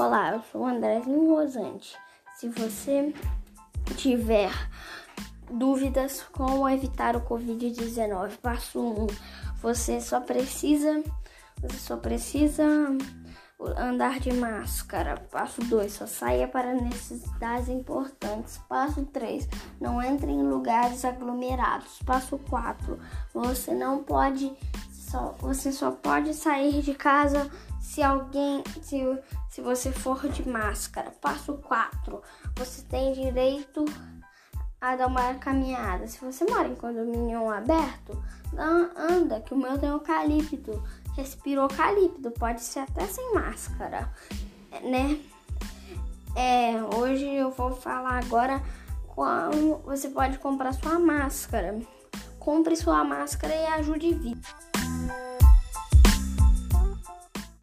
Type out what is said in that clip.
Olá, eu sou o Andrezinho Rosante. Se você tiver dúvidas como evitar o Covid-19, passo 1, você só precisa você só precisa andar de máscara. Passo 2, só saia para necessidades importantes. Passo 3, não entre em lugares aglomerados. Passo 4, você não pode só, você só pode sair de casa se alguém se, se você for de máscara. Passo 4, você tem direito a dar uma caminhada. Se você mora em condomínio aberto, anda, que o meu tem eucalipto. Respira eucalipto, pode ser até sem máscara, né? É, hoje eu vou falar agora como você pode comprar sua máscara. Compre sua máscara e ajude vida.